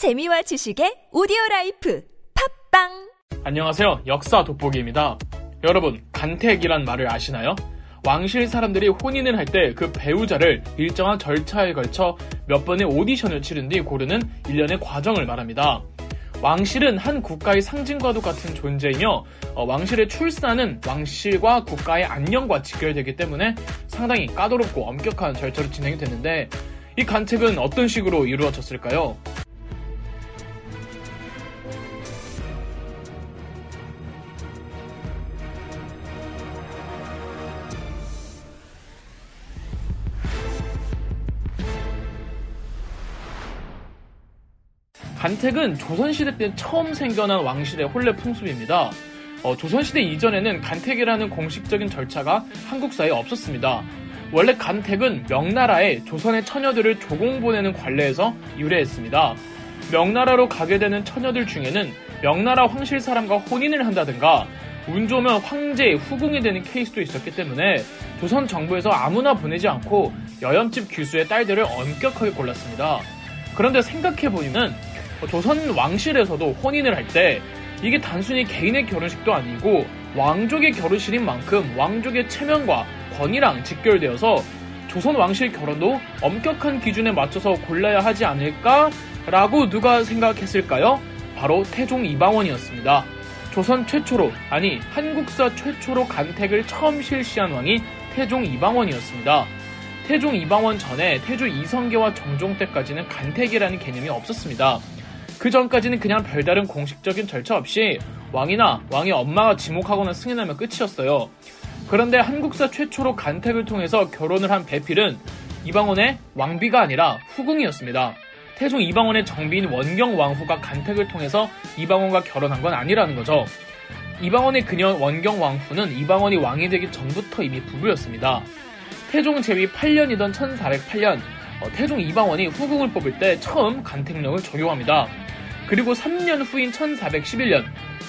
재미와 지식의 오디오 라이프 팟빵 안녕하세요. 역사 돋보기입니다. 여러분, 간택이란 말을 아시나요? 왕실 사람들이 혼인을 할 때 그 배우자를 일정한 절차에 걸쳐 몇 번의 오디션을 치른 뒤 고르는 일련의 과정을 말합니다. 왕실은 한 국가의 상징과도 같은 존재이며 어, 왕실의 출산은 왕실과 국가의 안녕과 직결되기 때문에 상당히 까다롭고 엄격한 절차로 진행이 됐는데 이 간택은 어떤 식으로 이루어졌을까요? 간택은 조선시대 때 처음 생겨난 왕실의 혼례 풍습입니다. 어, 조선시대 이전에는 간택이라는 공식적인 절차가 한국사에 없었습니다. 원래 간택은 명나라에 조선의 처녀들을 조공 보내는 관례에서 유래했습니다. 명나라로 가게 되는 처녀들 중에는 명나라 황실 사람과 혼인을 한다든가 운 좋으면 황제의 후궁이 되는 케이스도 있었기 때문에 조선 정부에서 아무나 보내지 않고 여염집 귀수의 딸들을 엄격하게 골랐습니다. 그런데 생각해보면 조선 왕실에서도 혼인을 할 때 이게 단순히 개인의 결혼식도 아니고 왕족의 결혼식인 만큼 왕족의 체면과 권위랑 직결되어서 조선 왕실 결혼도 엄격한 기준에 맞춰서 골라야 하지 않을까라고 누가 생각했을까요? 바로 태종 이방원이었습니다. 조선 최초로, 아니 한국사 최초로 간택을 처음 실시한 왕이 태종 이방원이었습니다. 태종 이방원 전에 태조 이성계와 정종 때까지는 간택이라는 개념이 없었습니다. 그 전까지는 그냥 별다른 공식적인 절차 없이 왕이나 왕의 엄마가 지목하거나 승인하면 끝이었어요. 그런데 한국사 최초로 간택을 통해서 결혼을 한 배필은 이방원의 왕비가 아니라 후궁이었습니다. 태종 이방원의 정비인 원경 왕후가 간택을 통해서 이방원과 결혼한 건 아니라는 거죠. 이방원의 그녀 원경 왕후는 이방원이 왕이 되기 전부터 이미 부부였습니다. 태종 제위 8년이던 1408년 태종 이방원이 후궁을 뽑을 때 처음 간택령을 적용합니다. 그리고 3년 후인 1411년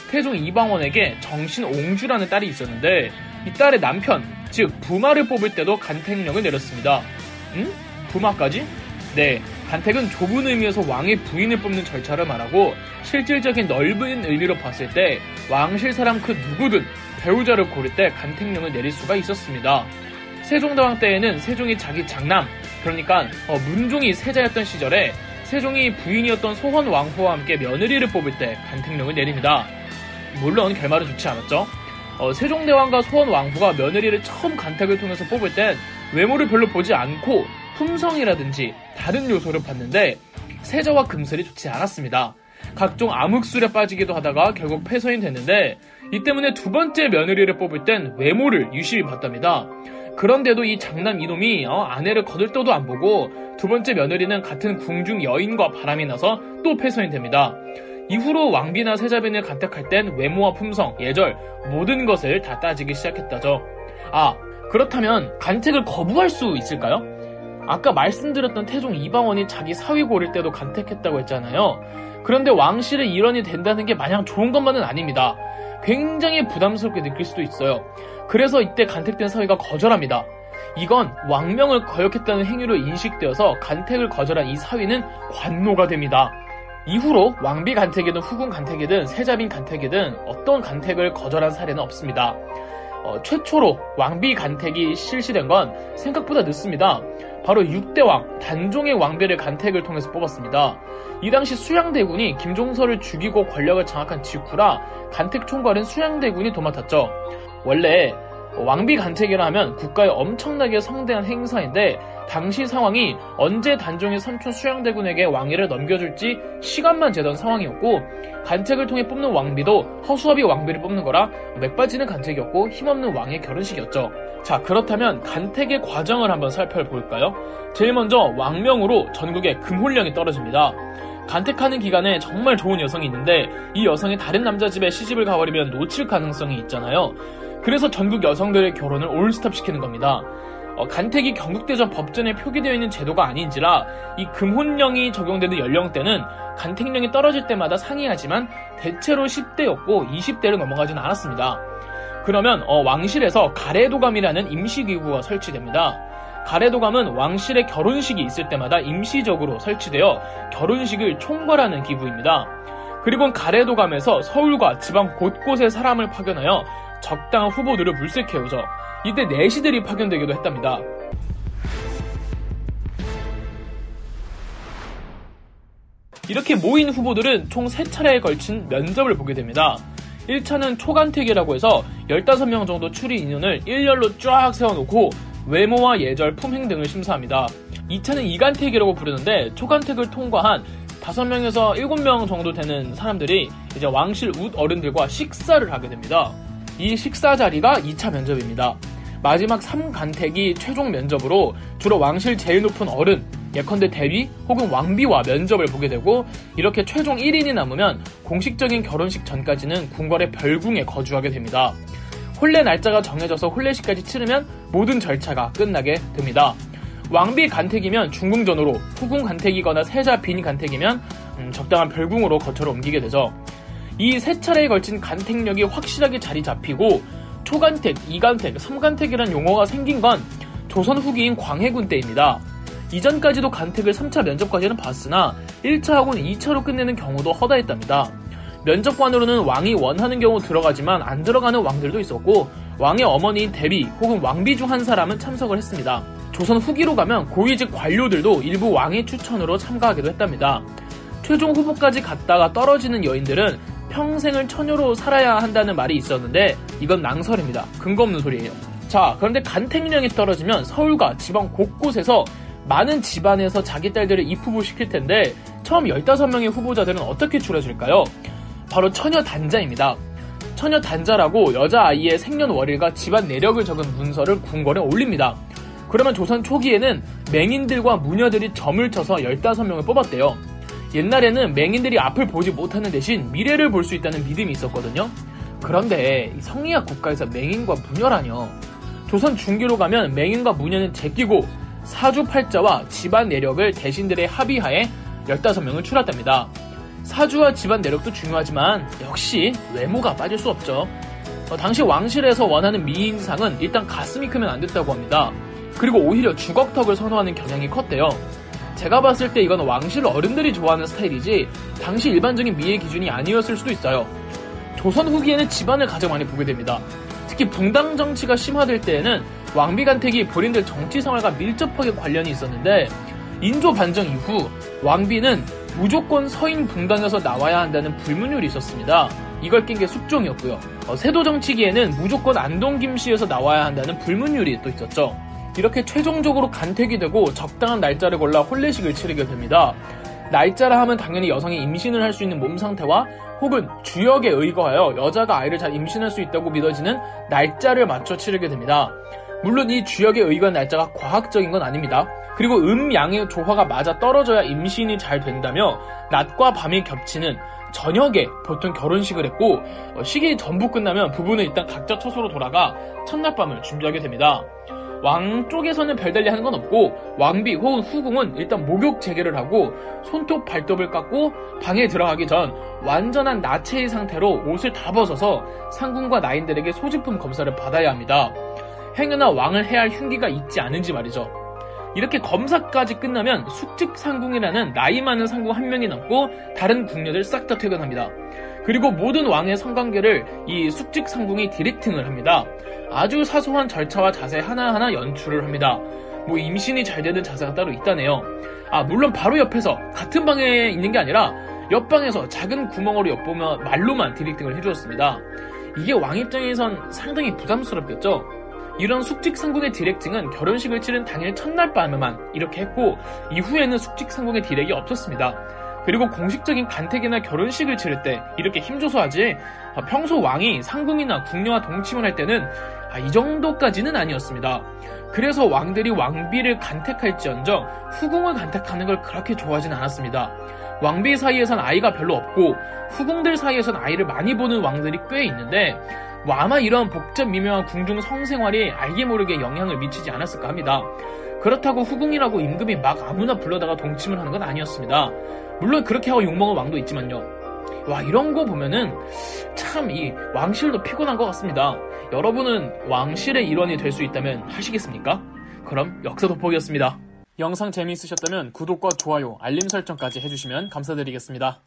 태종 이방원에게 정신 옹주라는 딸이 있었는데 이 딸의 남편, 즉 부마를 뽑을 때도 간택령을 내렸습니다. 응? 부마까지? 네, 간택은 좁은 의미에서 왕의 부인을 뽑는 절차를 말하고 실질적인 넓은 의미로 봤을 때 왕실 사람 그 누구든 배우자를 고를 때 간택령을 내릴 수가 있었습니다. 세종대왕 때에는 세종이 자기 장남, 그러니까 어, 문종이 세자였던 시절에 세종이 부인이었던 소헌 왕후와 함께 며느리를 뽑을 때 간택령을 내립니다. 물론 결말은 좋지 않았죠. 어, 세종대왕과 소헌 왕후가 며느리를 처음 간택을 통해서 뽑을 땐 외모를 별로 보지 않고 품성이라든지 다른 요소를 봤는데 세자와 금슬이 좋지 않았습니다. 각종 암흑술에 빠지기도 하다가 결국 폐서인 됐는데 이 때문에 두 번째 며느리를 뽑을 땐 외모를 유심히 봤답니다. 그런데도 이 장남 이놈이 어, 아내를 거들떠도 안 보고 두 번째 며느리는 같은 궁중 여인과 바람이 나서 또 폐선이 됩니다. 이후로 왕비나 세자빈을 간택할 땐 외모와 품성, 예절 모든 것을 다 따지기 시작했다죠. 아 그렇다면 간택을 거부할 수 있을까요? 아까 말씀드렸던 태종 이방원이 자기 사위 고를 때도 간택했다고 했잖아요. 그런데 왕실의 일원이 된다는 게 마냥 좋은 것만은 아닙니다. 굉장히 부담스럽게 느낄 수도 있어요. 그래서 이때 간택된 사위가 거절합니다. 이건 왕명을 거역했다는 행위로 인식되어서 간택을 거절한 이 사위는 관노가 됩니다. 이후로 왕비 간택이든 후궁 간택이든 세자빈 간택이든 어떤 간택을 거절한 사례는 없습니다. 어, 최초로 왕비 간택이 실시된 건 생각보다 늦습니다. 바로 6대 왕 단종의 왕비를 간택을 통해서 뽑았습니다. 이 당시 수양대군이 김종서를 죽이고 권력을 장악한 직후라 간택 총괄은 수양대군이 도맡았죠. 원래 왕비 간택이라 하면 국가에 엄청나게 성대한 행사인데 당시 상황이 언제 단종의 삼촌 수양대군에게 왕위를 넘겨줄지 시간만 재던 상황이었고 간택을 통해 뽑는 왕비도 허수아비 왕비를 뽑는 거라 맥빠지는 간택이었고 힘없는 왕의 결혼식이었죠. 자 그렇다면 간택의 과정을 한번 살펴볼까요? 제일 먼저 왕명으로 전국에 금혼령이 떨어집니다. 간택하는 기간에 정말 좋은 여성이 있는데 이 여성이 다른 남자 집에 시집을 가버리면 놓칠 가능성이 있잖아요. 그래서 전국 여성들의 결혼을 올스톱 시키는 겁니다. 어, 간택이 경국대전 법전에 표기되어 있는 제도가 아닌지라 이 금혼령이 적용되는 연령대는 간택령이 떨어질 때마다 상이하지만 대체로 10대였고 20대를 넘어가지는 않았습니다. 그러면 어, 왕실에서 가래도감이라는 임시기구가 설치됩니다. 가래도감은 왕실의 결혼식이 있을 때마다 임시적으로 설치되어 결혼식을 총괄하는 기구입니다. 그리고 가래도감에서 서울과 지방 곳곳에 사람을 파견하여 적당한 후보들을 물색해오죠. 이때 내시들이 파견되기도 했답니다. 이렇게 모인 후보들은 총 3차례에 걸친 면접을 보게 됩니다. 1차는 초간택이라고 해서 15명 정도 추리 인원을 일렬로 쫙 세워놓고 외모와 예절, 품행 등을 심사합니다. 2차는 이간택이라고 부르는데 초간택을 통과한 5명에서 7명 정도 되는 사람들이 이제 왕실 웃 어른들과 식사를 하게 됩니다. 이 식사 자리가 2차 면접입니다. 마지막 3간택이 최종 면접으로 주로 왕실 제일 높은 어른, 예컨대 대위 혹은 왕비와 면접을 보게 되고 이렇게 최종 1인이 남으면 공식적인 결혼식 전까지는 궁궐의 별궁에 거주하게 됩니다. 혼례 날짜가 정해져서 혼례식까지 치르면 모든 절차가 끝나게 됩니다. 왕비 간택이면 중궁전으로, 후궁 간택이거나 세자 빈 간택이면 음, 적당한 별궁으로 거처를 옮기게 되죠. 이 세 차례에 걸친 간택력이 확실하게 자리 잡히고 초간택, 이간택, 삼간택이라는 용어가 생긴 건 조선 후기인 광해군 때입니다. 이전까지도 간택을 3차 면접까지는 봤으나 1차 하고는 2차로 끝내는 경우도 허다했답니다. 면접관으로는 왕이 원하는 경우 들어가지만 안 들어가는 왕들도 있었고 왕의 어머니인 대비 혹은 왕비 중 한 사람은 참석을 했습니다. 조선 후기로 가면 고위직 관료들도 일부 왕의 추천으로 참가하기도 했답니다. 최종 후보까지 갔다가 떨어지는 여인들은 평생을 처녀로 살아야 한다는 말이 있었는데 이건 낭설입니다. 근거 없는 소리예요. 자, 그런데 간택령이 떨어지면 서울과 지방 곳곳에서 많은 집안에서 자기 딸들을 입후보 시킬 텐데 처음 15명의 후보자들은 어떻게 추려질까요? 바로 처녀 단자입니다. 처녀 단자라고 여자아이의 생년월일과 집안 내력을 적은 문서를 궁궐에 올립니다. 그러면 조선 초기에는 맹인들과 무녀들이 점을 쳐서 15명을 뽑았대요. 옛날에는 맹인들이 앞을 보지 못하는 대신 미래를 볼 수 있다는 믿음이 있었거든요. 그런데 성리학 국가에서 맹인과 무녀라뇨. 조선 중기로 가면 맹인과 무녀는 제끼고 사주팔자와 집안 내력을 대신들의 합의하에 15명을 출했답니다. 사주와 집안 내력도 중요하지만 역시 외모가 빠질 수 없죠. 어, 당시 왕실에서 원하는 미인상은 일단 가슴이 크면 안 됐다고 합니다. 그리고 오히려 주걱턱을 선호하는 경향이 컸대요. 제가 봤을 때 이건 왕실 어른들이 좋아하는 스타일이지 당시 일반적인 미의 기준이 아니었을 수도 있어요. 조선 후기에는 집안을 가장 많이 보게 됩니다. 특히 붕당 정치가 심화될 때에는 왕비 간택이 본인들 정치 생활과 밀접하게 관련이 있었는데 인조 반정 이후 왕비는 무조건 서인 붕당에서 나와야 한다는 불문율이 있었습니다. 이걸 낀게 숙종이었고요. 어, 세도 정치기에는 무조건 안동 김씨에서 나와야 한다는 불문율이 또 있었죠. 이렇게 최종적으로 간택이 되고 적당한 날짜를 골라 혼례식을 치르게 됩니다. 날짜라 하면 당연히 여성이 임신을 할 수 있는 몸 상태와 혹은 주역에 의거하여 여자가 아이를 잘 임신할 수 있다고 믿어지는 날짜를 맞춰 치르게 됩니다. 물론 이 주역에 의거한 날짜가 과학적인 건 아닙니다. 그리고 음양의 조화가 맞아 떨어져야 임신이 잘 된다며 낮과 밤이 겹치는 저녁에 보통 결혼식을 했고 어, 식이 전부 끝나면 부부는 일단 각자 처소로 돌아가 첫날 밤을 준비하게 됩니다. 왕 쪽에서는 별달리 하는 건 없고 왕비 혹은 후궁은 일단 목욕 재개를 하고 손톱 발톱을 깎고 방에 들어가기 전 완전한 나체의 상태로 옷을 다 벗어서 상궁과 나인들에게 소지품 검사를 받아야 합니다. 행여나 왕을 해야 할 흉기가 있지 않은지 말이죠. 이렇게 검사까지 끝나면 숙직 상궁이라는 나이 많은 상궁 한 명이 남고 다른 궁녀들 싹 다 퇴근합니다. 그리고 모든 왕의 성관계를 이 숙직 상궁이 디렉팅을 합니다. 아주 사소한 절차와 자세 하나하나 연출을 합니다. 뭐 임신이 잘 되는 자세가 따로 있다네요. 아 물론 바로 옆에서 같은 방에 있는 게 아니라 옆방에서 작은 구멍으로 엿보며 말로만 디렉팅을 해주었습니다. 이게 왕 입장에선 상당히 부담스럽겠죠? 이런 숙직 상궁의 디렉팅은 결혼식을 치른 당일 첫날 밤에만 이렇게 했고 이후에는 숙직 상궁의 디렉이 없었습니다. 그리고 공식적인 간택이나 결혼식을 치를 때 이렇게 힘줘서 하지 평소 왕이 상궁이나 궁녀와 동침을 할 때는 아, 이 정도까지는 아니었습니다. 그래서 왕들이 왕비를 간택할지언정 후궁을 간택하는 걸 그렇게 좋아하진 않았습니다. 왕비 사이에선 아이가 별로 없고 후궁들 사이에선 아이를 많이 보는 왕들이 꽤 있는데 뭐 아마 이런 복잡 미묘한 궁중 성생활이 알게 모르게 영향을 미치지 않았을까 합니다. 그렇다고 후궁이라고 임금이 막 아무나 불러다가 동침을 하는 건 아니었습니다. 물론 그렇게 하고 욕먹은 왕도 있지만요. 와 이런 거 보면은 참 이 왕실도 피곤한 것 같습니다. 여러분은 왕실의 일원이 될 수 있다면 하시겠습니까? 그럼 역사 돋보기였습니다. 영상 재미있으셨다면 구독과 좋아요, 알림 설정까지 해주시면 감사드리겠습니다.